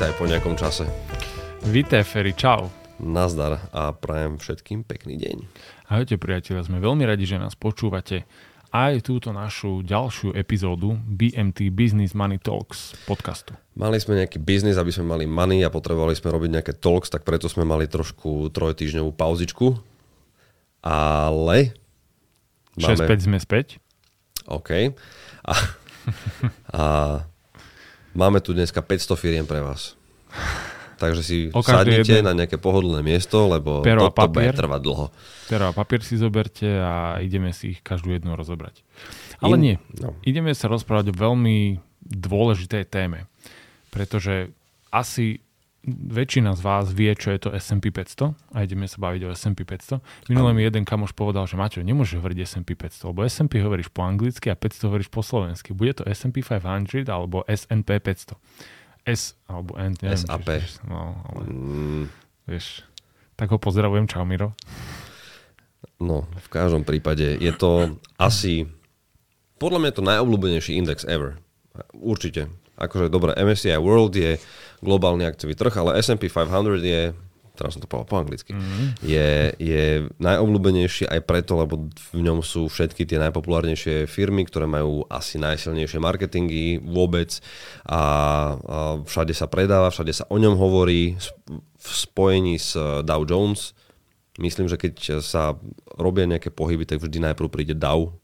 Vítaj po nejakom čase. Vítaj, Ferry, čau. Nazdar a prajem všetkým pekný deň. Ahojte priatelia, sme veľmi radi, že nás počúvate aj túto našu ďalšiu epizódu BMT Business Money Talks podcastu. Mali sme nejaký biznis, aby sme mali money a potrebovali sme robiť nejaké talks, tak preto sme mali trošku trojtýždňovú pauzičku. Ale... 6-5 sme späť. OK. A, a máme tu dneska 500 firiem pre vás. Takže si sadnite na nejaké pohodlné miesto, lebo Pero toto bude trvať dlho. Pero a papier si zoberte a ideme si ich každú jednu rozobrať. Ale In... nie. No. Ideme sa rozprávať o veľmi dôležitej téme. Pretože asi väčšina z vás vie, čo je to S&P 500 a ideme sa baviť o S&P 500. Minulé mi jeden kamoš povedal, že Maťo, nemôžeš hovoriť S&P 500, lebo S&P hovoríš po anglicky a 500 hovoríš po slovensky. Bude to S&P 500 alebo S&P 500. S alebo N, neviem. SAP. Čiže, no, ale, mm. vieš, tak ho pozdravujem, čau Miro. No, v každom prípade je to asi, podľa mňa je to najobľúbenejší index ever. Určite. Akože dobre, MSCI World je globálny akciový trh, ale S&P 500 je teraz som to povedal po anglicky, mm-hmm. je, je najobľúbenejší aj preto, lebo v ňom sú všetky tie najpopulárnejšie firmy, ktoré majú asi najsilnejšie marketingy vôbec a, a všade sa predáva, všade sa o ňom hovorí v spojení s Dow Jones. Myslím, že keď sa robia nejaké pohyby, tak vždy najprv príde Dow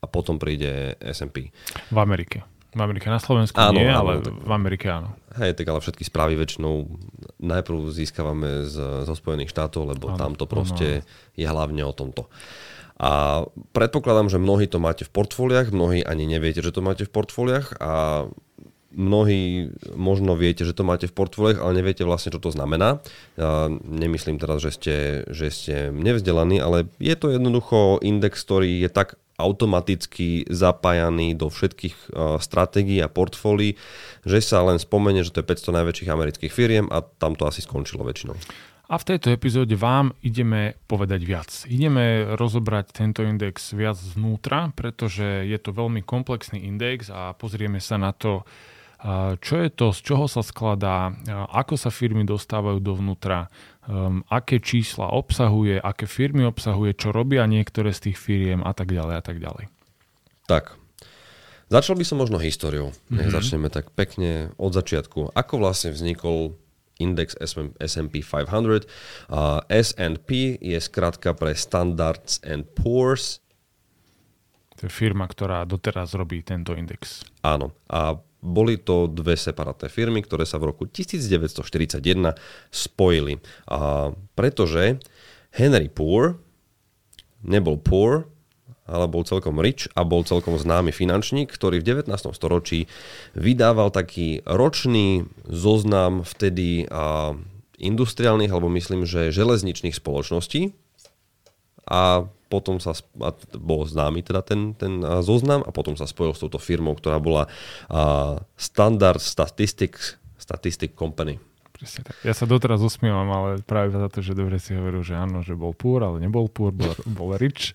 a potom príde S&P. V Amerike. V Amerike, na Slovensku áno, nie, áno, ale tak, v Amerike áno. Hej, tak ale všetky správy väčšinou najprv získavame z, zo Spojených štátov, lebo áno, tam to proste áno. je hlavne o tomto. A predpokladám, že mnohí to máte v portfóliách, mnohí ani neviete, že to máte v portfóliách a mnohí možno viete, že to máte v portfóliách, ale neviete vlastne, čo to znamená. Ja nemyslím teraz, že ste, že ste nevzdelaní, ale je to jednoducho index, ktorý je tak automaticky zapájaný do všetkých uh, stratégií a portfólií, že sa len spomenie, že to je 500 najväčších amerických firiem a tam to asi skončilo väčšinou. A v tejto epizóde vám ideme povedať viac. Ideme rozobrať tento index viac znútra, pretože je to veľmi komplexný index a pozrieme sa na to, čo je to, z čoho sa skladá, ako sa firmy dostávajú dovnútra, um, aké čísla obsahuje, aké firmy obsahuje, čo robia niektoré z tých firiem a tak ďalej a tak ďalej. Tak, začal by som možno históriou. Nech mm-hmm. začneme tak pekne od začiatku. Ako vlastne vznikol index S&P 500. Uh, S&P je skratka pre Standards and Poor's. To je firma, ktorá doteraz robí tento index. Áno. A boli to dve separátne firmy, ktoré sa v roku 1941 spojili. A pretože Henry Poor nebol poor, ale bol celkom rich a bol celkom známy finančník, ktorý v 19. storočí vydával taký ročný zoznam vtedy industriálnych, alebo myslím, že železničných spoločností a potom sa, a bol známy teda ten, ten zoznam a potom sa spojil s touto firmou, ktorá bola uh, Standard Statistics Statistic Company. Presne tak. Ja sa doteraz usmievam, ale práve za to, že dobre si hovoril, že áno, že bol poor, ale nebol poor, bol, bol rich.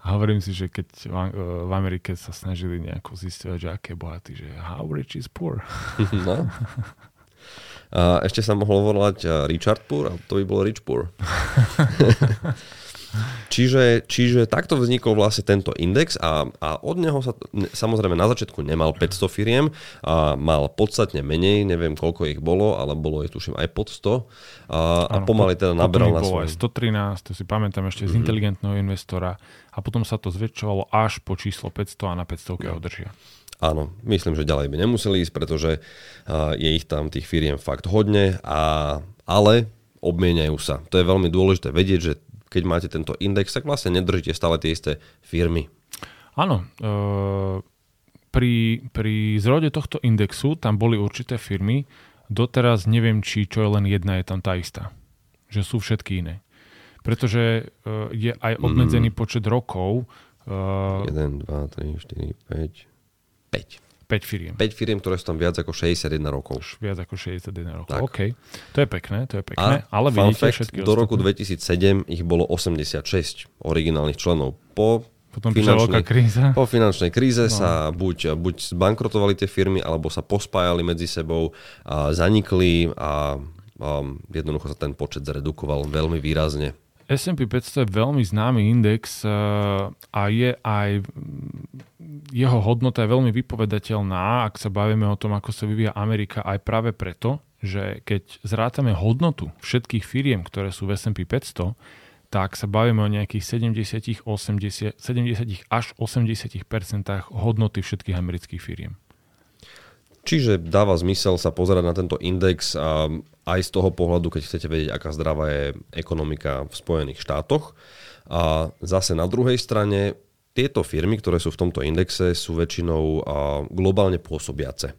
A hovorím si, že keď v, v Amerike sa snažili nejako zistiť, že aké bohatý, že how rich is poor. No. A ešte sa mohol volať Richard Poor, a to by bol Rich Poor. Čiže, čiže takto vznikol vlastne tento index a, a od neho sa samozrejme na začiatku nemal 500 firiem, a mal podstatne menej, neviem koľko ich bolo, ale bolo je tuším aj pod 100 a, a pomaly teda naberal na svoj. 113, to si pamätám ešte mm-hmm. z mhm. inteligentného investora a potom sa to zväčšovalo až po číslo 500 a na 500 no. držia. Áno, myslím, že ďalej by nemuseli ísť, pretože uh, je ich tam tých firiem fakt hodne, a, ale obmieniajú sa. To je veľmi dôležité vedieť, že keď máte tento index, tak vlastne nedržíte stále tie isté firmy. Áno. E, pri, pri zrode tohto indexu tam boli určité firmy. Doteraz neviem, či čo je len jedna, je tam tá istá. Že sú všetky iné. Pretože e, je aj obmedzený mm. počet rokov. E, 1, 2, 3, 4, 5. 5. 5 firiem. 5 firiem, ktoré sú tam viac ako 61 rokov. Viac ako 61 rokov, tak. OK. To je pekné, to je pekné. A ale fun fact, všetky do roku 2007 ich bolo 86 originálnych členov. Po Potom finančnej, kríza. Po finančnej kríze no. sa buď, buď zbankrotovali tie firmy, alebo sa pospájali medzi sebou, a zanikli a, a jednoducho sa ten počet zredukoval veľmi výrazne. S&P 500 je veľmi známy index e, a je aj jeho hodnota je veľmi vypovedateľná, ak sa bavíme o tom, ako sa vyvíja Amerika, aj práve preto, že keď zrátame hodnotu všetkých firiem, ktoré sú v S&P 500, tak sa bavíme o nejakých 70, 80, 70 až 80% hodnoty všetkých amerických firiem. Čiže dáva zmysel sa pozerať na tento index a aj z toho pohľadu, keď chcete vedieť, aká zdravá je ekonomika v Spojených štátoch. A zase na druhej strane, tieto firmy, ktoré sú v tomto indexe, sú väčšinou globálne pôsobiace.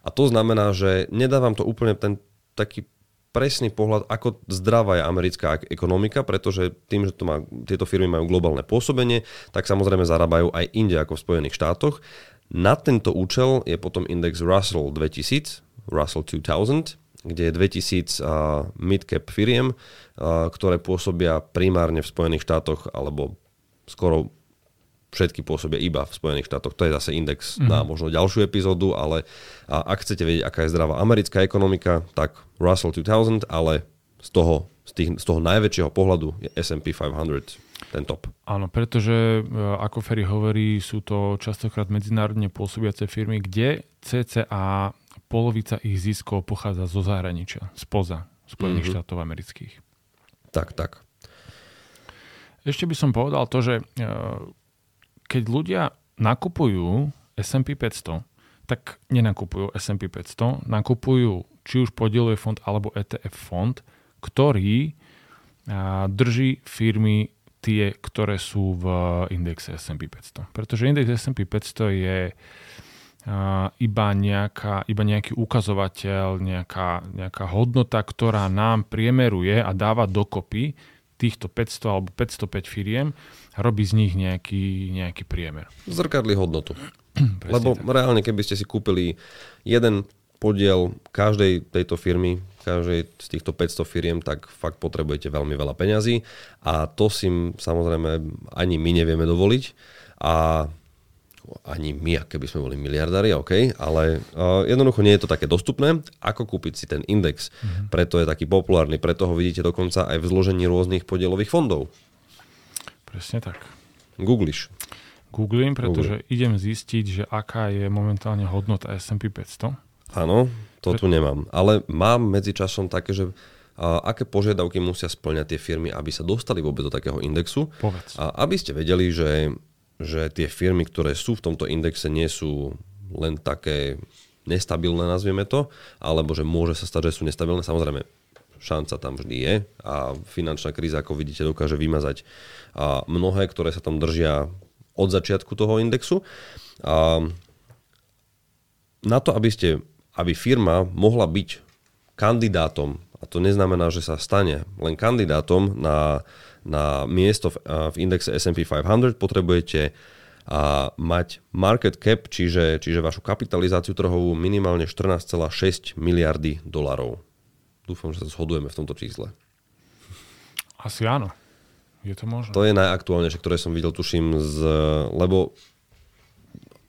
A to znamená, že nedávam to úplne ten taký presný pohľad, ako zdravá je americká ekonomika, pretože tým, že to má, tieto firmy majú globálne pôsobenie, tak samozrejme zarábajú aj inde ako v Spojených štátoch. Na tento účel je potom index Russell 2000, Russell 2000, kde je 2000 uh, mid-cap firiem, ktoré pôsobia primárne v Spojených štátoch alebo skoro všetky pôsobia iba v Spojených štátoch. To je zase index mm-hmm. na možno ďalšiu epizódu, ale a ak chcete vedieť, aká je zdravá americká ekonomika, tak Russell 2000, ale z toho, z, tých, z toho najväčšieho pohľadu je S&P 500 ten top. Áno, pretože e, ako Ferry hovorí, sú to častokrát medzinárodne pôsobiace firmy, kde cca polovica ich ziskov pochádza zo zahraničia, spoza Spojených mm-hmm. štátov amerických. Tak, tak. Ešte by som povedal to, že e, keď ľudia nakupujú S&P 500, tak nenakupujú S&P 500, nakupujú či už podielový fond alebo ETF fond, ktorý drží firmy tie, ktoré sú v indexe S&P 500. Pretože index S&P 500 je iba, nejaká, iba nejaký ukazovateľ, nejaká, nejaká hodnota, ktorá nám priemeruje a dáva dokopy týchto 500 alebo 505 firiem a robí z nich nejaký, nejaký priemer. Zrkadli hodnotu. Lebo tak. reálne, keby ste si kúpili jeden podiel každej tejto firmy, každej z týchto 500 firiem, tak fakt potrebujete veľmi veľa peňazí a to si samozrejme ani my nevieme dovoliť a ani my, keby sme boli miliardári, OK, ale uh, jednoducho nie je to také dostupné, ako kúpiť si ten index. Mm-hmm. Preto je taký populárny, preto ho vidíte dokonca aj v zložení rôznych podielových fondov. Presne tak. Googliš. Googlím, pretože Google. idem zistiť, že aká je momentálne hodnota S&P 500. Áno, to tu nemám. Ale mám medzičasom také, že a aké požiadavky musia splňať tie firmy, aby sa dostali vôbec do takého indexu. Povedz. A aby ste vedeli, že že tie firmy, ktoré sú v tomto indexe, nie sú len také nestabilné, nazvieme to, alebo že môže sa stať, že sú nestabilné. Samozrejme, šanca tam vždy je a finančná kríza, ako vidíte, dokáže vymazať a mnohé, ktoré sa tam držia od začiatku toho indexu. A na to, aby, ste, aby firma mohla byť kandidátom, a to neznamená, že sa stane len kandidátom na na miesto v, v indexe S&P 500 potrebujete a mať market cap, čiže, čiže vašu kapitalizáciu trhovú minimálne 14,6 miliardy dolarov. Dúfam, že sa zhodujeme v tomto čísle. Asi áno. Je to možné. To je najaktuálnejšie, ktoré som videl, tuším, z, lebo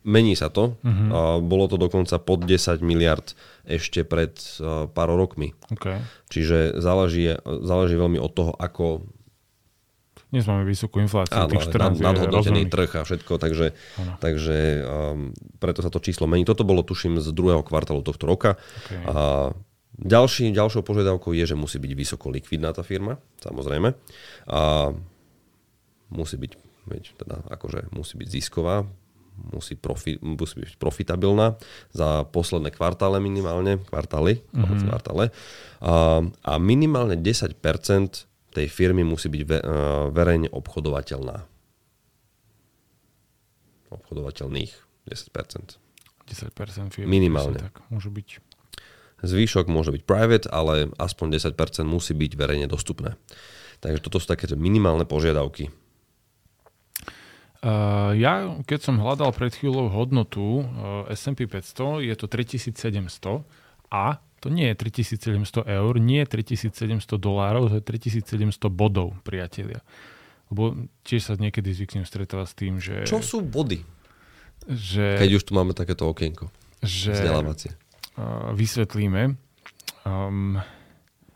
mení sa to. Uh-huh. Bolo to dokonca pod 10 miliard ešte pred pár rokmi. Okay. Čiže záleží, záleží veľmi od toho, ako dnes máme vysokú infláciu, Áno, tých 14 nad, nadhodnotený trh a všetko, takže, takže um, preto sa to číslo mení. Toto bolo, tuším, z druhého kvartálu tohto roka. Okay. A ďalší, ďalšou požiadavkou je, že musí byť vysoko likvidná tá firma, samozrejme. A musí byť, veď, teda, akože musí byť zisková, musí, profi, musí byť profitabilná za posledné kvartále minimálne, kvartály, mm-hmm. kvartále. A, a minimálne 10% tej firmy musí byť ve, uh, verejne obchodovateľná. Obchodovateľných 10%. 10% firmy. Minimálne. Tak môže byť. Zvýšok môže byť private, ale aspoň 10% musí byť verejne dostupné. Takže toto sú také minimálne požiadavky. Uh, ja, keď som hľadal pred chvíľou hodnotu uh, S&P 500, je to 3700 a to nie je 3700 eur, nie je 3700 dolárov, to je 3700 bodov, priatelia. lebo tiež sa niekedy zvyknem stretávať s tým, že... Čo sú body? Že, Keď už tu máme takéto okienko. Že vzdelávacie. Uh, vysvetlíme. Um,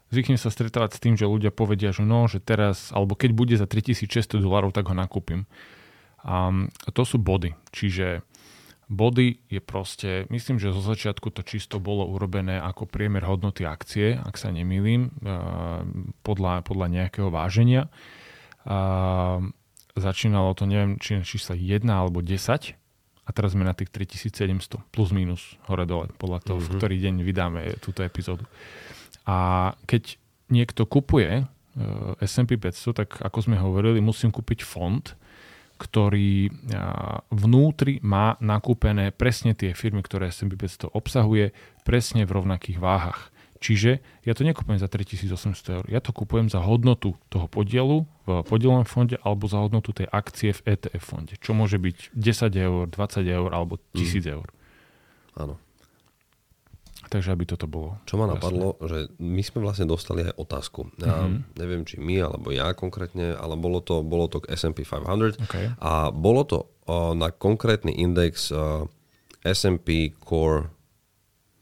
zvyknem sa stretávať s tým, že ľudia povedia, že no, že teraz, alebo keď bude za 3600 dolárov, tak ho nakúpim. Um, to sú body. Čiže body je proste, myslím, že zo začiatku to čisto bolo urobené ako priemer hodnoty akcie, ak sa nemýlim, uh, podľa, podľa nejakého váženia. A začínalo to, neviem, či čísla 1 alebo 10 a teraz sme na tých 3700 plus minus hore dole podľa toho, mm-hmm. v ktorý deň vydáme túto epizódu. A keď niekto kupuje uh, S&P 500, tak ako sme hovorili, musím kúpiť fond, ktorý vnútri má nakúpené presne tie firmy, ktoré S&P 500 obsahuje, presne v rovnakých váhach. Čiže ja to nekupujem za 3800 eur. Ja to kupujem za hodnotu toho podielu v podielovom fonde alebo za hodnotu tej akcie v ETF fonde. Čo môže byť 10 eur, 20 eur alebo 1000 mm. eur. Áno. Takže aby toto bolo. Čo ma napadlo, že my sme vlastne dostali aj otázku. Ja mm-hmm. neviem, či my alebo ja konkrétne, ale bolo to, bolo to k S&P 500 okay. a bolo to uh, na konkrétny index uh, S&P Core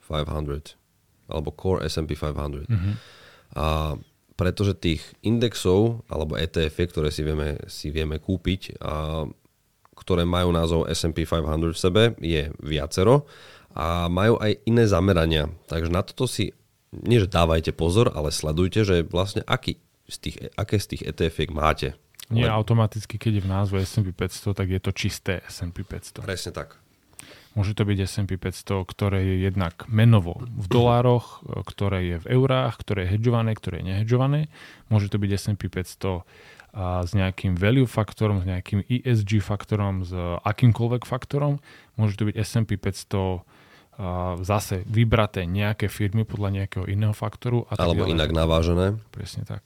500 alebo Core S&P 500. Mm-hmm. A pretože tých indexov alebo ETF, ktoré si vieme, si vieme kúpiť, a, ktoré majú názov S&P 500 v sebe, je viacero a majú aj iné zamerania. Takže na toto si, nie že dávajte pozor, ale sledujte, že vlastne aký z tých, aké z tých etf máte. Nie Le... automaticky, keď je v názve S&P 500, tak je to čisté S&P 500. Presne tak. Môže to byť S&P 500, ktoré je jednak menovo v dolároch, ktoré je v eurách, ktoré je hedžované, ktoré je nehedžované. Môže to byť S&P 500 a s nejakým value faktorom, s nejakým ESG faktorom, s akýmkoľvek faktorom. Môže to byť S&P 500 a zase vybraté nejaké firmy podľa nejakého iného faktoru. A Alebo ďalej. inak navážené. Presne tak.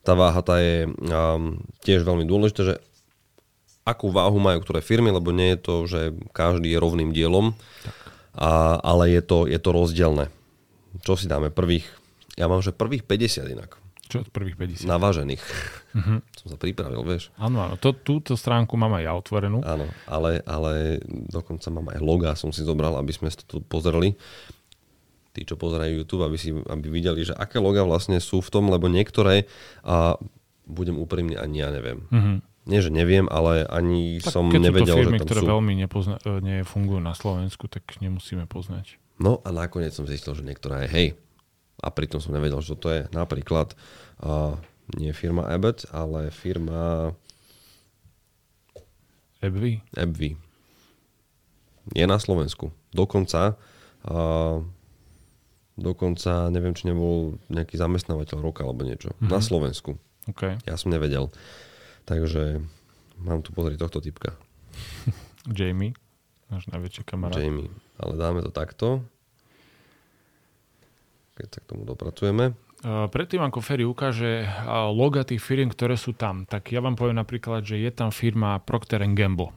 Tá váha tá je um, tiež veľmi dôležité, že akú váhu majú ktoré firmy, lebo nie je to, že každý je rovným dielom, a, ale je to, je to rozdielne. Čo si dáme? Prvých, ja mám, že prvých 50 inak. Čo prvých 50? Navážených. Uh-huh. Som sa pripravil, vieš. Áno, áno. To, túto stránku mám aj ja otvorenú. Áno, ale, ale dokonca mám aj loga, som si zobral, aby sme to tu pozreli. Tí, čo pozerajú YouTube, aby, si, aby videli, že aké loga vlastne sú v tom, lebo niektoré, a budem úprimný, ani ja neviem. Uh-huh nie, že neviem, ale ani tak som nevedel, firmy, že tam ktoré sú. veľmi nepozna- e, nefungujú na Slovensku, tak nemusíme poznať. No a nakoniec som zistil, že niektorá je hej. A pritom som nevedel, že to je napríklad uh, nie firma Abbott, ale firma Ebvy. Ebvy. Je na Slovensku. Dokonca uh, dokonca neviem, či nebol nejaký zamestnávateľ roka alebo niečo. Mm-hmm. Na Slovensku. Okay. Ja som nevedel. Takže mám tu pozrieť tohto typka. Jamie, náš najväčší kamarát. Jamie, ale dáme to takto. Keď sa k tomu dopracujeme. Predtým, ako Ferry ukáže loga tých firiem, ktoré sú tam, tak ja vám poviem napríklad, že je tam firma Procter Gamble.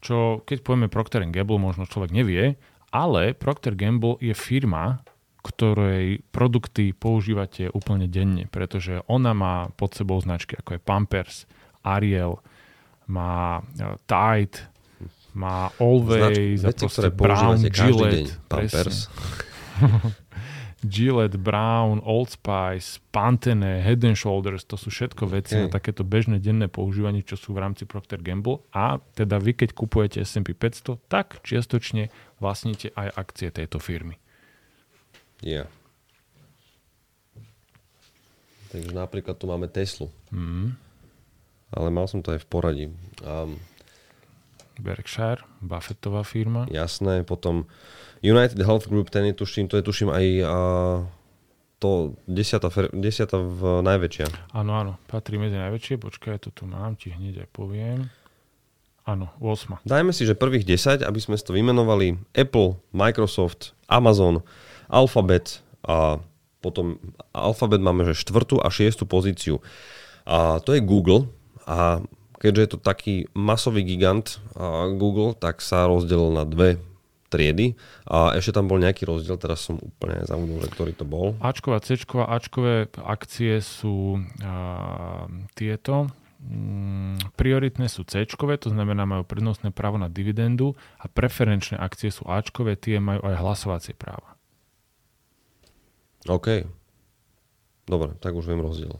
Čo, keď povieme Procter Gamble, možno človek nevie, ale Procter Gamble je firma, ktorej produkty používate úplne denne, pretože ona má pod sebou značky ako je Pampers, Ariel, má e, Tide, má Always, Znač- veci, ktoré Brown, Gillette. Pampers. Gillette, Brown, Old Spice, Pantene, Head and Shoulders, to sú všetko veci okay. na takéto bežné denné používanie, čo sú v rámci Procter Gamble. A teda vy, keď kupujete S&P 500, tak čiastočne vlastníte aj akcie tejto firmy. Yeah. Takže napríklad tu máme Teslu. Mm ale mal som to aj v poradí. Um, Berkshire, Buffettová firma. Jasné, potom United Health Group, ten je tuším, to je tuším aj a, to desiata, desiata v najväčšia. Áno, áno, patrí medzi najväčšie, počkaj, to tu mám, ti hneď aj poviem. Áno, 8. Dajme si, že prvých 10, aby sme to vymenovali, Apple, Microsoft, Amazon, Alphabet a potom Alphabet máme, že štvrtú a šiestu pozíciu. A to je Google, a keďže je to taký masový gigant Google, tak sa rozdelil na dve triedy a ešte tam bol nejaký rozdiel, teraz som úplne zavudol, že ktorý to bol. Ačková, Cčková, Ačkové akcie sú a, tieto mm, prioritné sú C, to znamená majú prednostné právo na dividendu a preferenčné akcie sú A, tie majú aj hlasovacie práva. OK. Dobre, tak už viem rozdiel.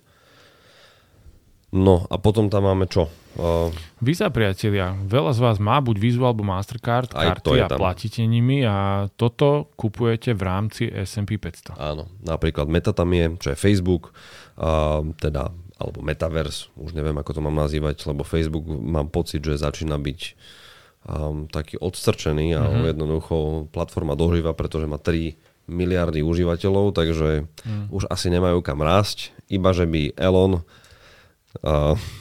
No a potom tam máme čo? Uh, Visa, priatelia, veľa z vás má buď Vizu alebo Mastercard Aj karty a tam. platíte nimi a toto kupujete v rámci S&P 500. Áno, napríklad Meta tam je, čo je Facebook, uh, teda, alebo Metaverse, už neviem, ako to mám nazývať, lebo Facebook mám pocit, že začína byť um, taký odstrčený a mm-hmm. jednoducho platforma dožíva, pretože má 3 miliardy užívateľov, takže mm. už asi nemajú kam rásť, iba že by Elon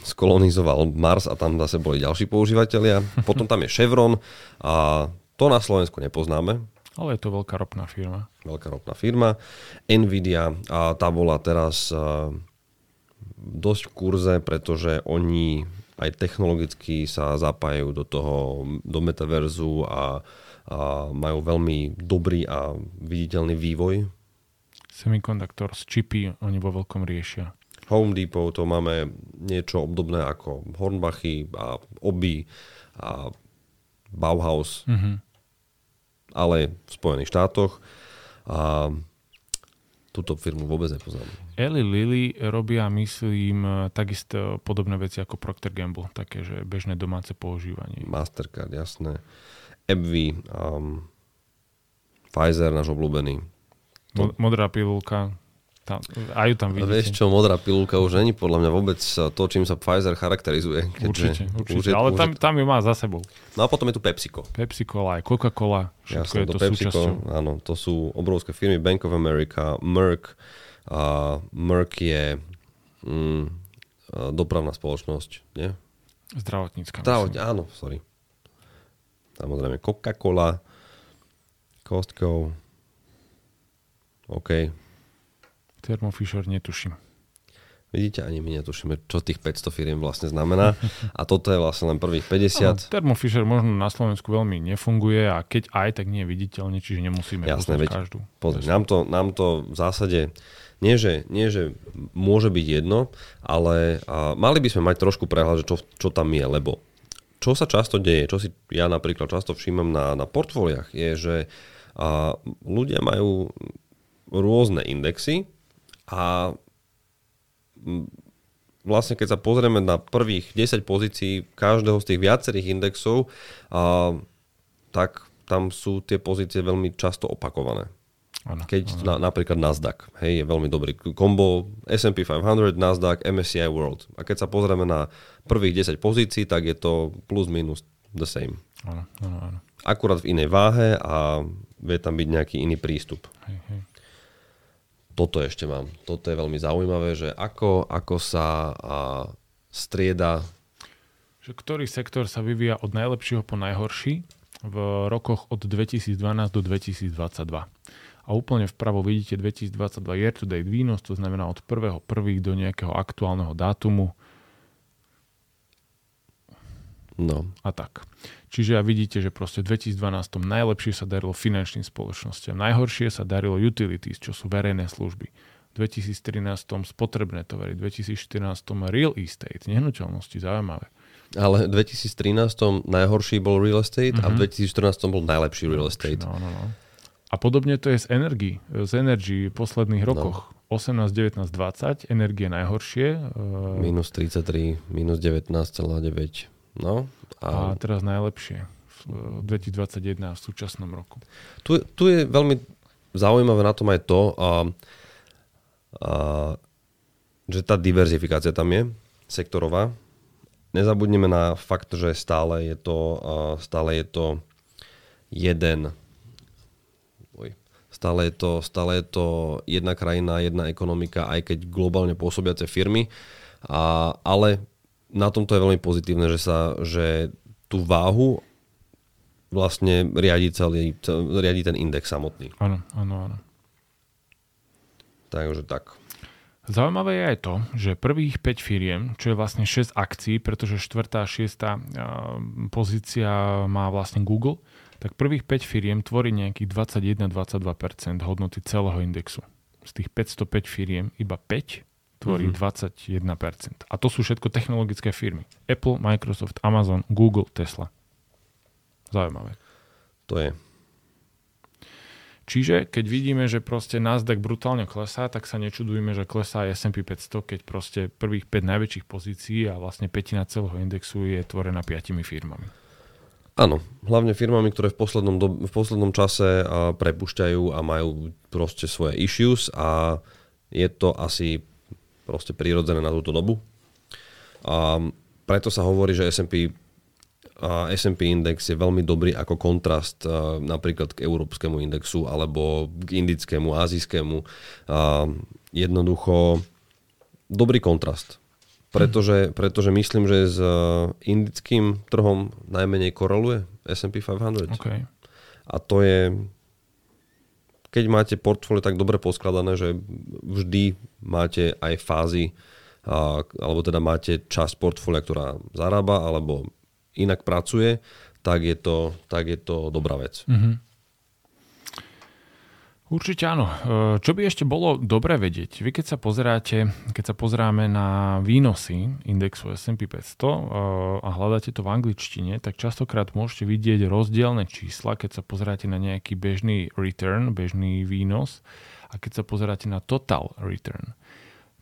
skolonizoval Mars a tam zase boli ďalší používateľia. Potom tam je Chevron a to na Slovensku nepoznáme. Ale je to veľká ropná firma. Veľká ropná firma. Nvidia, a tá bola teraz dosť v kurze, pretože oni aj technologicky sa zapájajú do toho, do metaverzu a, a majú veľmi dobrý a viditeľný vývoj. Semiconductor z čipy oni vo veľkom riešia. Home Depot, to máme niečo obdobné ako Hornbachy a Obi a Bauhaus, mm-hmm. ale v Spojených štátoch. A túto firmu vôbec nepoznám. Eli Lilly robia, myslím, takisto podobné veci ako Procter Gamble, také, že bežné domáce používanie. Mastercard, jasné. AbbVie, um, Pfizer, náš obľúbený. To... Modrá pilulka, tam, aj ju tam vidíte. Vieš čo, modrá pilulka už není podľa mňa vôbec to, čím sa Pfizer charakterizuje. Keďže určite, určite. Už je, ale už tam, tam ju má za sebou. No a potom je tu PepsiCo. Pepsi-Cola, aj Coca-Cola, všetko Jasne, je to, to PepsiCo, súčasťou. Áno, to sú obrovské firmy, Bank of America, Merck. A Merck je mm, dopravná spoločnosť, nie? Zdravotnícka. Zdravotní, áno, sorry. Samozrejme Coca-Cola, Costco, OK, Thermo Fisher netuším. Vidíte, ani my netušíme, čo tých 500 firiem vlastne znamená. A toto je vlastne len prvých 50. Ano, Thermo Fisher možno na Slovensku veľmi nefunguje a keď aj, tak nie je viditeľne, čiže nemusíme Jasné, veď, každú. Pozri, nám to, nám to v zásade nie že, nie, že môže byť jedno, ale a, mali by sme mať trošku prehľad, čo, čo tam je, lebo čo sa často deje, čo si ja napríklad často všímam na, na portfóliách, je, že a, ľudia majú rôzne indexy, a vlastne keď sa pozrieme na prvých 10 pozícií každého z tých viacerých indexov, a, tak tam sú tie pozície veľmi často opakované. Ano, keď ano. Na, napríklad Nasdaq, hej, je veľmi dobrý kombo S&P 500, Nasdaq, MSCI World. A keď sa pozrieme na prvých 10 pozícií, tak je to plus minus the same. Ano, ano, ano. Akurát v inej váhe a vie tam byť nejaký iný prístup. Hej, hej toto ešte mám. Toto je veľmi zaujímavé, že ako, ako sa a, strieda... Že ktorý sektor sa vyvíja od najlepšieho po najhorší v rokoch od 2012 do 2022. A úplne vpravo vidíte 2022 year to date výnos, to znamená od 1.1. do nejakého aktuálneho dátumu. No. A tak. Čiže a vidíte, že proste v 2012 najlepšie sa darilo finančným spoločnosťam, najhoršie sa darilo utilities, čo sú verejné služby. V 2013 spotrebné tovary, v 2014 real estate, nehnuteľnosti, zaujímavé. Ale v 2013 najhorší bol real estate mm-hmm. a v 2014 mhm. bol najlepší real estate. No, no, no. A podobne to je z energii, z energii v posledných no. rokoch. No. 18, 19, 20, energie najhoršie. Minus 33, minus 19,9. No, a, a teraz najlepšie v 2021 v súčasnom roku. Tu, tu je veľmi zaujímavé na tom aj to, a, a, že tá diverzifikácia tam je, sektorová. Nezabudneme na fakt, že stále je to, stále je to jeden stále je, to, stále je to jedna krajina, jedna ekonomika, aj keď globálne pôsobiace firmy. A, ale na tomto je veľmi pozitívne, že, sa, že tú váhu vlastne riadi, celý, riadi ten index samotný. Áno, áno, áno. Takže tak. Zaujímavé je aj to, že prvých 5 firiem, čo je vlastne 6 akcií, pretože 4. a 6. pozícia má vlastne Google, tak prvých 5 firiem tvorí nejakých 21-22% hodnoty celého indexu. Z tých 505 firiem iba 5 tvorí mm-hmm. 21%. A to sú všetko technologické firmy. Apple, Microsoft, Amazon, Google, Tesla. Zaujímavé. To je. Čiže keď vidíme, že proste Nasdaq brutálne klesá, tak sa nečudujeme, že klesá aj S&P 500, keď proste prvých 5 najväčších pozícií a vlastne petina celého indexu je tvorená 5 firmami. Áno, hlavne firmami, ktoré v poslednom, do, v poslednom čase a, prepušťajú a majú proste svoje issues a je to asi proste prirodzené na túto dobu. A preto sa hovorí, že S&P a S&P index je veľmi dobrý ako kontrast a, napríklad k európskemu indexu alebo k indickému, azijskému. A, jednoducho dobrý kontrast. Pretože, pretože myslím, že s indickým trhom najmenej koreluje S&P 500. Okay. A to je, keď máte portfólio tak dobre poskladané, že vždy máte aj fázy, alebo teda máte časť portfólia, ktorá zarába, alebo inak pracuje, tak je to, tak je to dobrá vec. Mm-hmm. Určite áno. E, čo by ešte bolo dobre vedieť? Vy keď sa pozeráte, keď sa pozeráme na výnosy indexu S&P 500 e, a hľadáte to v angličtine, tak častokrát môžete vidieť rozdielne čísla, keď sa pozeráte na nejaký bežný return, bežný výnos a keď sa pozeráte na total return.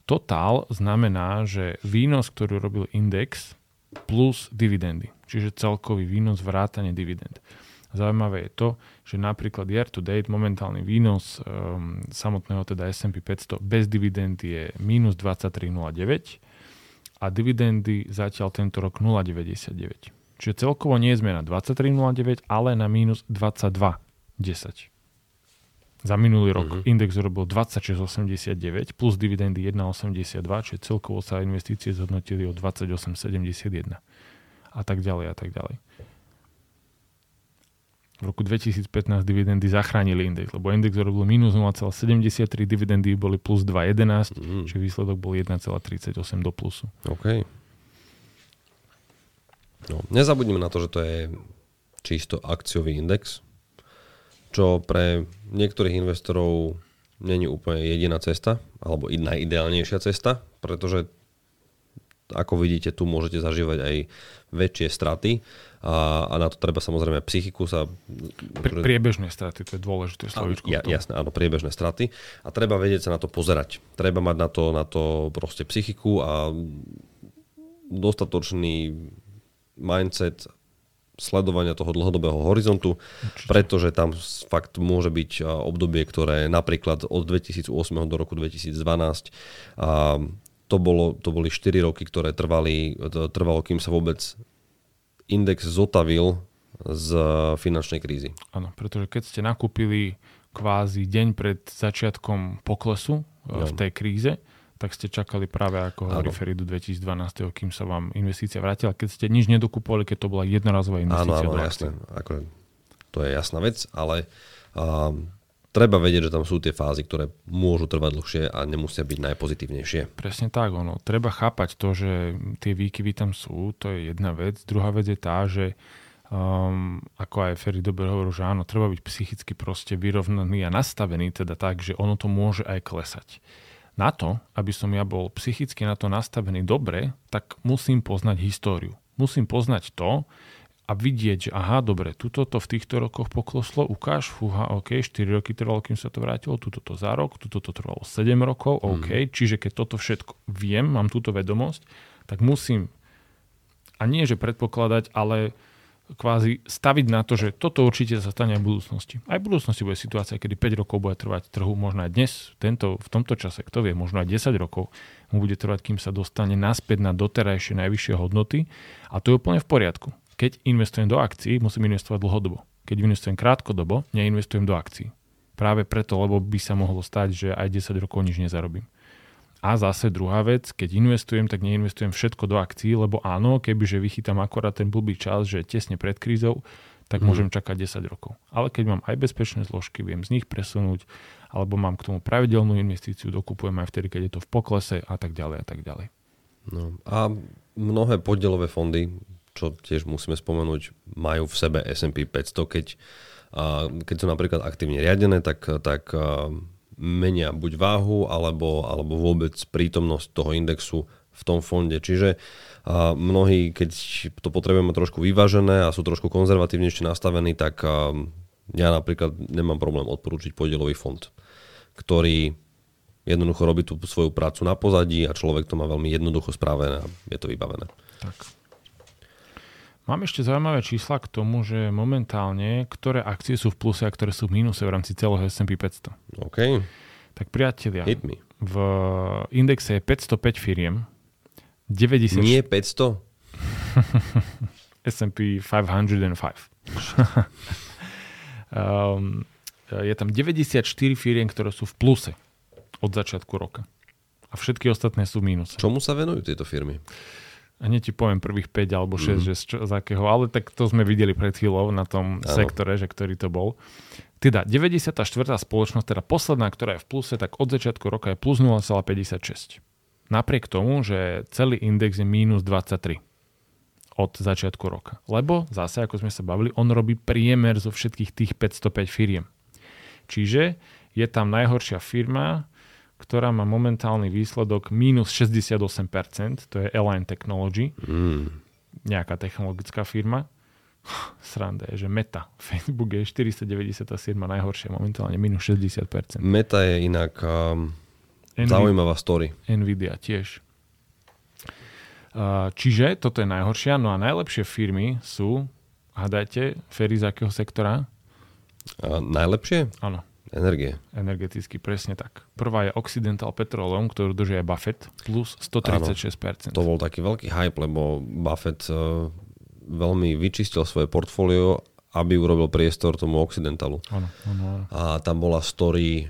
Total znamená, že výnos, ktorý robil index plus dividendy čiže celkový výnos vrátane dividend. Zaujímavé je to, že napríklad year to date momentálny výnos um, samotného teda S&P 500 bez dividendy je minus 23,09 a dividendy zatiaľ tento rok 0,99. Čiže celkovo nie je zmena 23,09, ale na minus 22,10. Za minulý rok uh-huh. index urobil 26,89 plus dividendy 1,82, čiže celkovo sa investície zhodnotili o 28,71 a tak ďalej a tak ďalej. V roku 2015 dividendy zachránili index, lebo index robil minus 0,73, dividendy boli plus 2,11, mm. čiže výsledok bol 1,38 do plusu. OK. No, nezabudnime na to, že to je čisto akciový index, čo pre niektorých investorov není úplne jediná cesta, alebo najideálnejšia cesta, pretože ako vidíte, tu môžete zažívať aj väčšie straty a, a na to treba samozrejme psychiku sa... Pri, priebežné straty, to je dôležité slovičko. Ja, jasné, áno, priebežné straty a treba vedieť sa na to pozerať. Treba mať na to, na to proste psychiku a dostatočný mindset sledovania toho dlhodobého horizontu, Určite. pretože tam fakt môže byť obdobie, ktoré napríklad od 2008 do roku 2012 a to, bolo, to boli 4 roky, ktoré trvali, trvalo, kým sa vôbec index zotavil z finančnej krízy. Áno, pretože keď ste nakúpili kvázi deň pred začiatkom poklesu no. v tej kríze, tak ste čakali práve ako hovorí Feridu 2012, kým sa vám investícia vrátila. Keď ste nič nedokupovali, keď to bola jednorazová investícia. Áno, áno, jasné. Ako, to je jasná vec, ale um, treba vedieť, že tam sú tie fázy, ktoré môžu trvať dlhšie a nemusia byť najpozitívnejšie. Presne tak, ono. Treba chápať to, že tie výkyvy tam sú, to je jedna vec. Druhá vec je tá, že um, ako aj Ferry dobre hovoril, že áno, treba byť psychicky proste vyrovnaný a nastavený teda tak, že ono to môže aj klesať. Na to, aby som ja bol psychicky na to nastavený dobre, tak musím poznať históriu. Musím poznať to, a vidieť, že aha, dobre, tuto to v týchto rokoch pokleslo, ukáž, fúha, OK, 4 roky trvalo, kým sa to vrátilo, tuto to za rok, tuto to trvalo 7 rokov, OK, mm. čiže keď toto všetko viem, mám túto vedomosť, tak musím, a nie že predpokladať, ale kvázi staviť na to, že toto určite sa stane aj v budúcnosti. Aj v budúcnosti bude situácia, kedy 5 rokov bude trvať trhu, možno aj dnes, tento, v tomto čase, kto vie, možno aj 10 rokov mu bude trvať, kým sa dostane naspäť na doterajšie najvyššie hodnoty a to je úplne v poriadku keď investujem do akcií, musím investovať dlhodobo. Keď investujem krátkodobo, neinvestujem do akcií. Práve preto, lebo by sa mohlo stať, že aj 10 rokov nič nezarobím. A zase druhá vec, keď investujem, tak neinvestujem všetko do akcií, lebo áno, kebyže vychytám akorát ten blbý čas, že tesne pred krízou, tak mm. môžem čakať 10 rokov. Ale keď mám aj bezpečné zložky, viem z nich presunúť, alebo mám k tomu pravidelnú investíciu, dokupujem aj vtedy, keď je to v poklese a tak ďalej a tak ďalej. No a mnohé podielové fondy čo tiež musíme spomenúť, majú v sebe S&P 500, keď, keď sú napríklad aktívne riadené, tak, tak menia buď váhu, alebo, alebo vôbec prítomnosť toho indexu v tom fonde. Čiže mnohí, keď to potrebujeme trošku vyvážené a sú trošku konzervatívnejšie nastavení, tak ja napríklad nemám problém odporúčiť podielový fond, ktorý jednoducho robí tú svoju prácu na pozadí a človek to má veľmi jednoducho správené a je to vybavené. Tak. Mám ešte zaujímavé čísla k tomu, že momentálne, ktoré akcie sú v pluse a ktoré sú v mínuse v rámci celého S&P 500. OK. Tak priatelia, Hit me. v indexe je 505 firiem, 90... Nie 500? S&P 505. um, je tam 94 firiem, ktoré sú v pluse od začiatku roka. A všetky ostatné sú v mínuse. Čomu sa venujú tieto firmy? Hneď ti poviem prvých 5 alebo 6, mm. že z, čo, z akého, ale tak to sme videli pred chvíľou na tom ano. sektore, že ktorý to bol. Teda 94. spoločnosť, teda posledná, ktorá je v pluse, tak od začiatku roka je plus 0,56. Napriek tomu, že celý index je minus 23 od začiatku roka. Lebo zase, ako sme sa bavili, on robí priemer zo všetkých tých 505 firiem. Čiže je tam najhoršia firma, ktorá má momentálny výsledok minus 68%, to je Align Technology, mm. nejaká technologická firma. Sranda je, že Meta, Facebook je 497 najhoršia, momentálne minus 60%. Meta je inak um, Nvidia, zaujímavá story. Nvidia tiež. Uh, čiže toto je najhoršia, no a najlepšie firmy sú, hádajte, Ferry z akého sektora? Uh, najlepšie? Áno. Energie. Energeticky, presne tak. Prvá je Occidental Petroleum, ktorú drží aj Buffett, plus 136%. Áno, to bol taký veľký hype, lebo Buffett uh, veľmi vyčistil svoje portfólio, aby urobil priestor tomu Occidentalu. Áno, áno, áno. A tam bola story,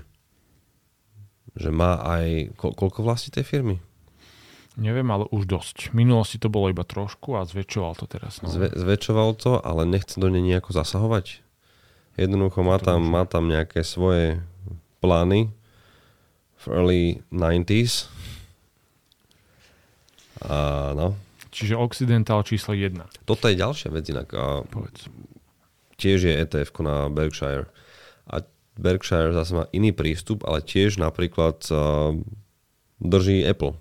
že má aj... Ko, koľko vlastní tej firmy? Neviem, ale už dosť. V minulosti to bolo iba trošku a zväčšoval to teraz. No. Zve, zväčšoval to, ale nechce do nej nejako zasahovať? Jednoducho má tam, má tam nejaké svoje plány v early 90s. A no. Čiže Occidental číslo 1. Toto je ďalšia vec inak. A Povedz. Tiež je ETF na Berkshire. A Berkshire zase má iný prístup, ale tiež napríklad uh, drží Apple.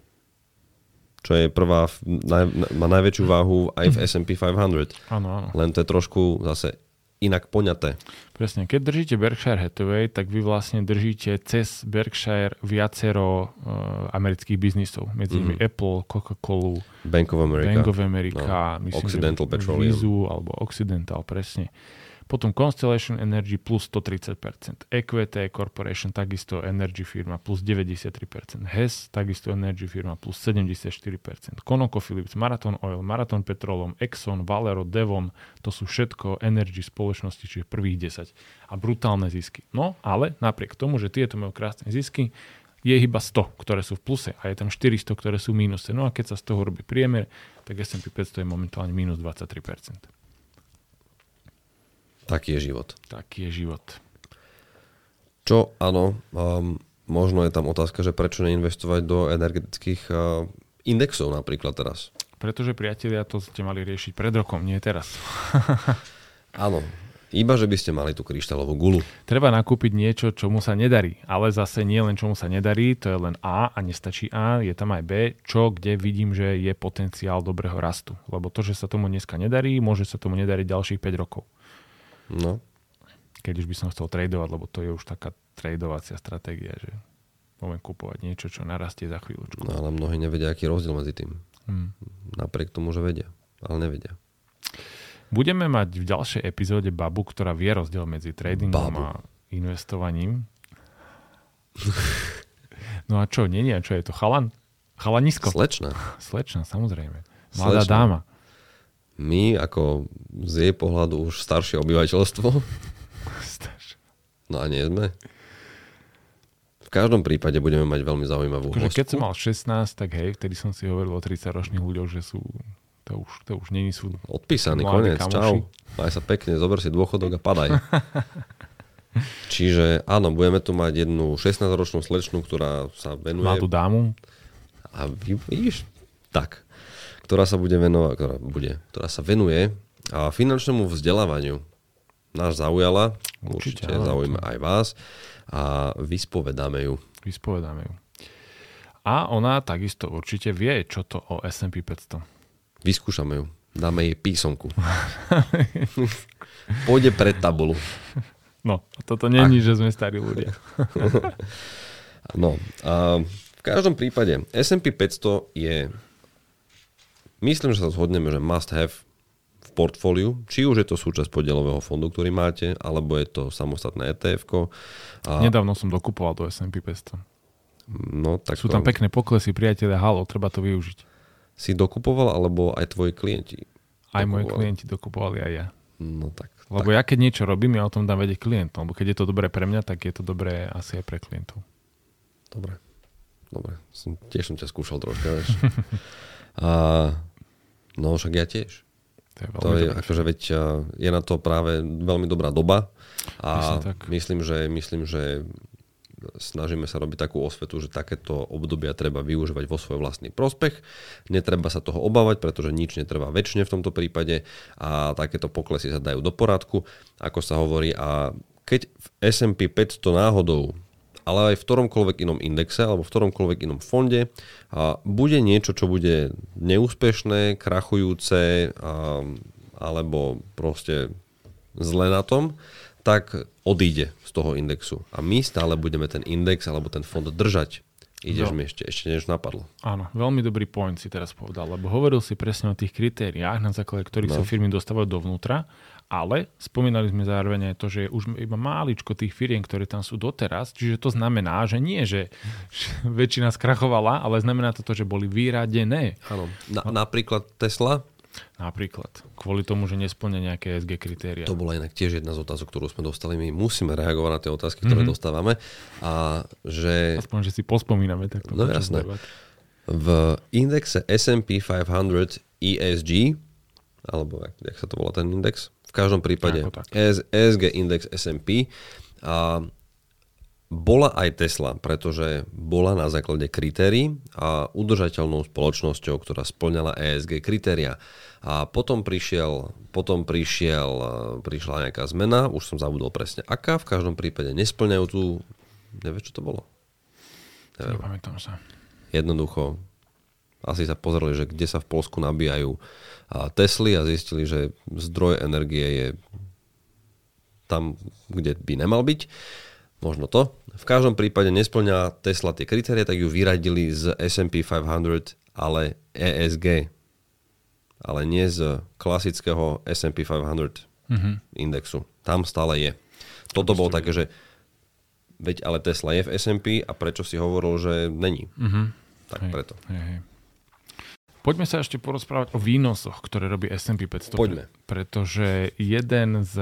Čo je prvá, naj, má najväčšiu váhu aj v S&P 500. Áno, áno. Len to je trošku zase inak poňaté. Presne. Keď držíte Berkshire Hathaway, tak vy vlastne držíte cez Berkshire viacero uh, amerických biznisov. Medzi nimi mm. Apple, Coca-Colu, Bank of America, Bank of America no. myslím, Occidental Petroleum. Vizu alebo Occidental, presne. Potom Constellation Energy plus 130%. EQT Corporation, takisto Energy firma plus 93%. HES, takisto Energy firma plus 74%. ConocoPhillips, Marathon Oil, Marathon Petroleum, Exxon, Valero, Devon, to sú všetko energy spoločnosti, čiže prvých 10. A brutálne zisky. No, ale napriek tomu, že tieto majú krásne zisky, je iba 100, ktoré sú v pluse a je tam 400, ktoré sú v mínuse. No a keď sa z toho robí priemer, tak S&P 500 je momentálne minus 23%. Taký je život. Taký je život. Čo, áno, um, možno je tam otázka, že prečo neinvestovať do energetických uh, indexov napríklad teraz. Pretože priatelia, to ste mali riešiť pred rokom, nie teraz. áno, iba, že by ste mali tú kryštálovú gulu. Treba nakúpiť niečo, čomu sa nedarí. Ale zase nie len čomu sa nedarí, to je len A a nestačí A, je tam aj B, čo, kde vidím, že je potenciál dobrého rastu. Lebo to, že sa tomu dneska nedarí, môže sa tomu nedariť ďalších 5 rokov. No. Keď už by som chcel tradovať, lebo to je už taká tradovacia stratégia, že môžem kupovať niečo, čo narastie za chvíľočku. No ale mnohí nevedia, aký je rozdiel medzi tým. Hmm. Napriek tomu, že vedia, ale nevedia. Budeme mať v ďalšej epizóde babu, ktorá vie rozdiel medzi tradingom babu. a investovaním. no a čo, nie, nie, čo je to chalan? Chalanisko? Slečna. Slečna, samozrejme. Mladá Slečna. dáma my ako z jej pohľadu už staršie obyvateľstvo. Staršie. No a nie sme. V každom prípade budeme mať veľmi zaujímavú hostku. Keď som mal 16, tak hej, vtedy som si hovoril o 30-ročných ľuďoch, že sú to už, to už není sú Odpísaný, koniec, čau. Maj sa pekne, zober si dôchodok a padaj. Čiže áno, budeme tu mať jednu 16-ročnú slečnu, ktorá sa venuje... Má tú dámu. A vidíš? Tak ktorá sa bude venovať, ktorá, bude, ktorá sa venuje a finančnému vzdelávaniu. Nás zaujala určite, určite zaujíma aj vás a vyspovedáme ju. Vyspovedáme ju. A ona takisto určite vie, čo to o S&P 500. Vyskúšame ju. Dáme jej písomku. Pôjde pred tabulu. No, toto není, že sme starí ľudia. no, a v každom prípade S&P 500 je myslím, že sa zhodneme, že must have v portfóliu, či už je to súčasť podielového fondu, ktorý máte, alebo je to samostatné etf a... Nedávno som dokupoval do S&P 500. No, tak Sú tam pekné poklesy, priateľe, halo, treba to využiť. Si dokupoval, alebo aj tvoji klienti? Aj moji klienti dokupovali, aj ja. No tak. Lebo tak. ja keď niečo robím, ja o tom dám vedieť klientom. Lebo keď je to dobré pre mňa, tak je to dobré asi aj pre klientov. Dobre. Dobre. Som, tiež som ťa skúšal troška, vieš. a, no však ja tiež. To je, to je akože veď je na to práve veľmi dobrá doba a myslím, myslím že, myslím, že snažíme sa robiť takú osvetu, že takéto obdobia treba využívať vo svoj vlastný prospech. Netreba sa toho obávať, pretože nič netrvá väčšine v tomto prípade a takéto poklesy sa dajú do poradku, ako sa hovorí. A keď v S&P 500 náhodou ale aj v ktoromkoľvek inom indexe alebo v ktoromkoľvek inom fonde a bude niečo, čo bude neúspešné, krachujúce a, alebo proste zle na tom, tak odíde z toho indexu. A my stále budeme ten index alebo ten fond držať. Ideš no. mi ešte, ešte niečo napadlo. Áno, veľmi dobrý point si teraz povedal, lebo hovoril si presne o tých kritériách, na základe ktorých no. sa firmy dostávajú dovnútra, ale spomínali sme zároveň aj to, že je už iba máličko tých firiem, ktoré tam sú doteraz, čiže to znamená, že nie, že, väčšina skrachovala, ale znamená to že boli vyradené. Áno, na, napríklad Tesla, Napríklad. Kvôli tomu, že nesplňa nejaké SG kritéria. To bola inak tiež jedna z otázok, ktorú sme dostali. My musíme reagovať na tie otázky, ktoré mm-hmm. dostávame. A že... Aspoň, že si pospomíname. Tak no jasné. V indexe S&P 500 ESG, alebo jak, jak sa to volá ten index, v každom prípade ESG index S&P, a bola aj Tesla, pretože bola na základe kritérií a udržateľnou spoločnosťou, ktorá splňala ESG kritéria. A potom prišiel, potom prišiel, prišla nejaká zmena, už som zabudol presne aká, v každom prípade nesplňajú tú, neviem čo to bolo. Neviem. Nepamätám sa. Jednoducho, asi sa pozreli, že kde sa v Polsku nabíjajú Tesly a zistili, že zdroj energie je tam, kde by nemal byť. Možno to. V každom prípade nesplňa Tesla tie kritéria, tak ju vyradili z S&P 500, ale ESG. Ale nie z klasického S&P 500 mm-hmm. indexu. Tam stále je. Toto bolo také, že veď ale Tesla je v S&P a prečo si hovoril, že není. Mm-hmm. Tak hej, preto. Hej, hej. Poďme sa ešte porozprávať o výnosoch, ktoré robí S&P 500. Poďme. Pretože jeden z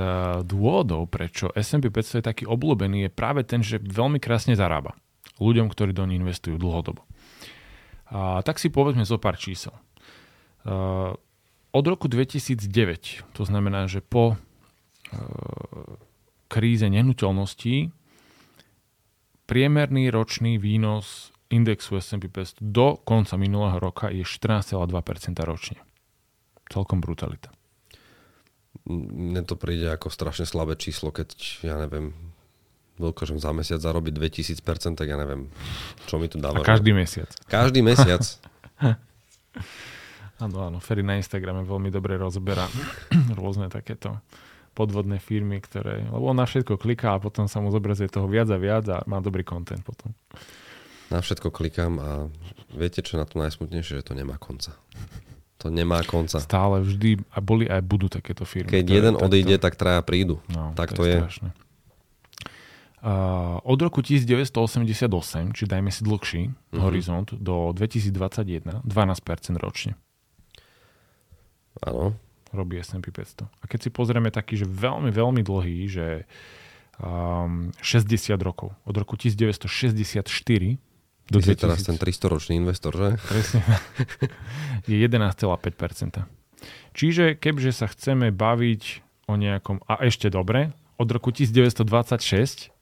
dôvodov, prečo S&P 500 je taký obľúbený, je práve ten, že veľmi krásne zarába ľuďom, ktorí do ní investujú dlhodobo. A, tak si povedzme zo pár čísel. Uh, od roku 2009, to znamená, že po uh, kríze nehnuteľností, priemerný ročný výnos indexu S&P 500 do konca minulého roka je 14,2% ročne. Celkom brutalita. Mne to príde ako strašne slabé číslo, keď, ja neviem, dokážem za mesiac zarobiť 2000%, tak ja neviem, čo mi tu dáva. A každý mesiac. Každý mesiac. áno, áno, Ferry na Instagrame veľmi dobre rozberá rôzne takéto podvodné firmy, ktoré, lebo on na všetko kliká a potom sa mu zobrazuje toho viac a viac a má dobrý content potom na všetko klikám a viete, čo na to najsmutnejšie, že to nemá konca. To nemá konca. Stále vždy a boli aj budú takéto firmy. Keď jeden takto... odíde, tak traja prídu. No, tak to, to je. je. Uh, od roku 1988, či dajme si dlhší uh-huh. horizont, do 2021, 12% ročne. Áno. Robí S&P 500. A keď si pozrieme taký, že veľmi, veľmi dlhý, že um, 60 rokov, od roku 1964 do Ty 2000... teraz ten 300-ročný investor, že? Presne. je 11,5%. Čiže kebyže sa chceme baviť o nejakom... A ešte dobre, od roku 1926,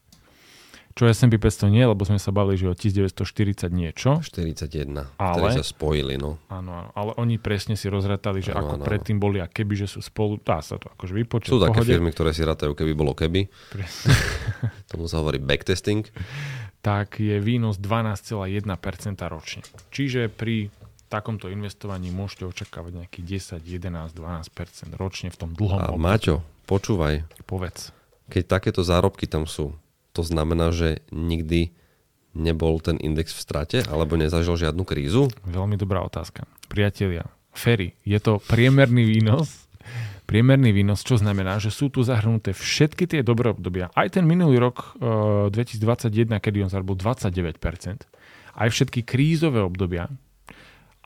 čo S&P 500 nie, lebo sme sa bavili, že o 1940 niečo. 41, ale, sa spojili, no. Áno, áno, ale oni presne si rozratali, že ano, ako ano, predtým boli a keby, že sú spolu, dá sa to akože vypočuť. Sú také firmy, ktoré si ratajú, keby bolo keby. Tomu sa hovorí backtesting. Tak je výnos 12,1% ročne. Čiže pri takomto investovaní môžete očakávať nejaký 10, 11, 12% ročne v tom dlhom A Maťo, počúvaj. Povedz. Keď takéto zárobky tam sú, to znamená, že nikdy nebol ten index v strate alebo nezažil žiadnu krízu? Veľmi dobrá otázka. Priatelia, Ferry, je to priemerný výnos, priemerný výnos, čo znamená, že sú tu zahrnuté všetky tie dobré obdobia. Aj ten minulý rok uh, 2021, kedy on zarobil 29%, aj všetky krízové obdobia,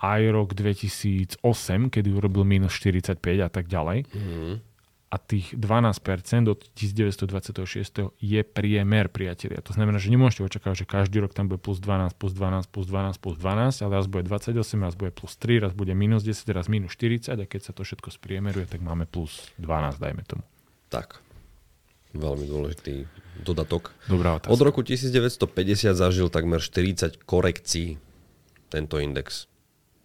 aj rok 2008, kedy urobil minus 45 a tak ďalej. Mm. A tých 12% od 1926 je priemer, priatelia. To znamená, že nemôžete očakávať, že každý rok tam bude plus 12, plus 12, plus 12, plus 12, ale raz bude 28, raz bude plus 3, raz bude minus 10, raz minus 40 a keď sa to všetko spriemeruje, tak máme plus 12, dajme tomu. Tak. Veľmi dôležitý dodatok. Dobrá otázka. Od roku 1950 zažil takmer 40 korekcií tento index.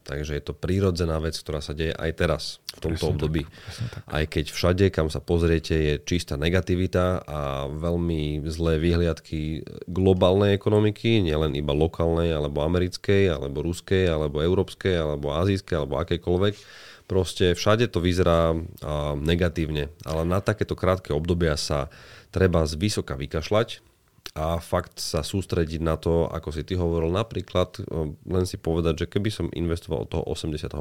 Takže je to prírodzená vec, ktorá sa deje aj teraz, v tomto presne období. Tak, Aj keď všade, kam sa pozriete, je čistá negativita a veľmi zlé vyhliadky globálnej ekonomiky, nielen iba lokálnej, alebo americkej, alebo ruskej, alebo európskej, alebo azijskej, alebo akejkoľvek. Proste všade to vyzerá negatívne, ale na takéto krátke obdobia sa treba z vysoka vykašľať a fakt sa sústrediť na to, ako si ty hovoril, napríklad len si povedať, že keby som investoval od toho 88.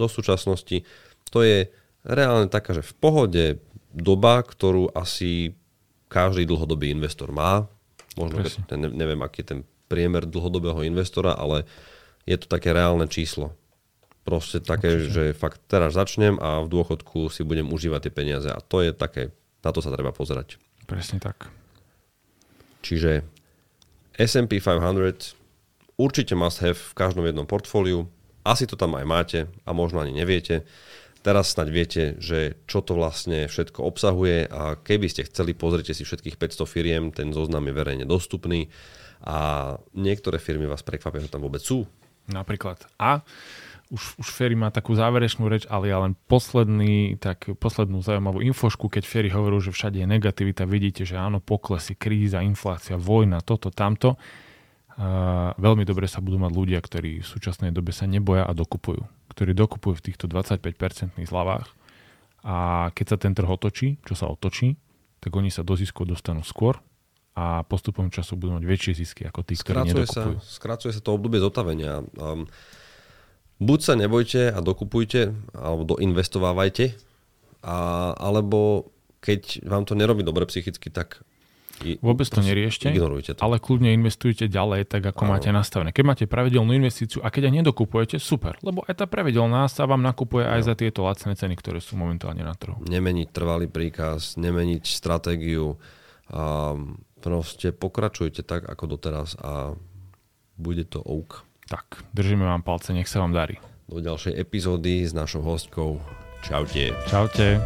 do súčasnosti, to je reálne taká, že v pohode doba, ktorú asi každý dlhodobý investor má. Možno, ten, neviem, aký je ten priemer dlhodobého investora, ale je to také reálne číslo. Proste také, Určite. že fakt teraz začnem a v dôchodku si budem užívať tie peniaze. A to je také, na to sa treba pozerať. Presne tak. Čiže S&P 500 určite must have v každom jednom portfóliu. Asi to tam aj máte a možno ani neviete. Teraz snáď viete, že čo to vlastne všetko obsahuje a keby ste chceli, pozrite si všetkých 500 firiem, ten zoznam je verejne dostupný a niektoré firmy vás prekvapia, že tam vôbec sú. Napríklad. A už, už Ferry má takú záverečnú reč, ale ja len posledný, tak poslednú zaujímavú infošku, keď Ferry hovoril, že všade je negativita, vidíte, že áno, poklesy, kríza, inflácia, vojna, toto, tamto. Uh, veľmi dobre sa budú mať ľudia, ktorí v súčasnej dobe sa neboja a dokupujú. Ktorí dokupujú v týchto 25% zľavách a keď sa ten trh otočí, čo sa otočí, tak oni sa do zisku dostanú skôr a postupom času budú mať väčšie zisky ako tí, ktorí nedokupujú. Sa, skracuje sa to obdobie zotavenia. Um, buď sa nebojte a dokupujte, alebo doinvestovávajte, a, alebo keď vám to nerobí dobre psychicky, tak Vôbec to neriešte, ignorujte to. ale kľudne investujte ďalej, tak ako Áno. máte nastavené. Keď máte pravidelnú investíciu a keď aj nedokupujete, super, lebo aj tá pravidelná sa vám nakupuje aj za tieto lacné ceny, ktoré sú momentálne na trhu. Nemeniť trvalý príkaz, nemeniť stratégiu, a proste pokračujte tak ako doteraz a bude to OK. Tak, držíme vám palce, nech sa vám darí. Do ďalšej epizódy s našou hostkou. Čaute. Čaute.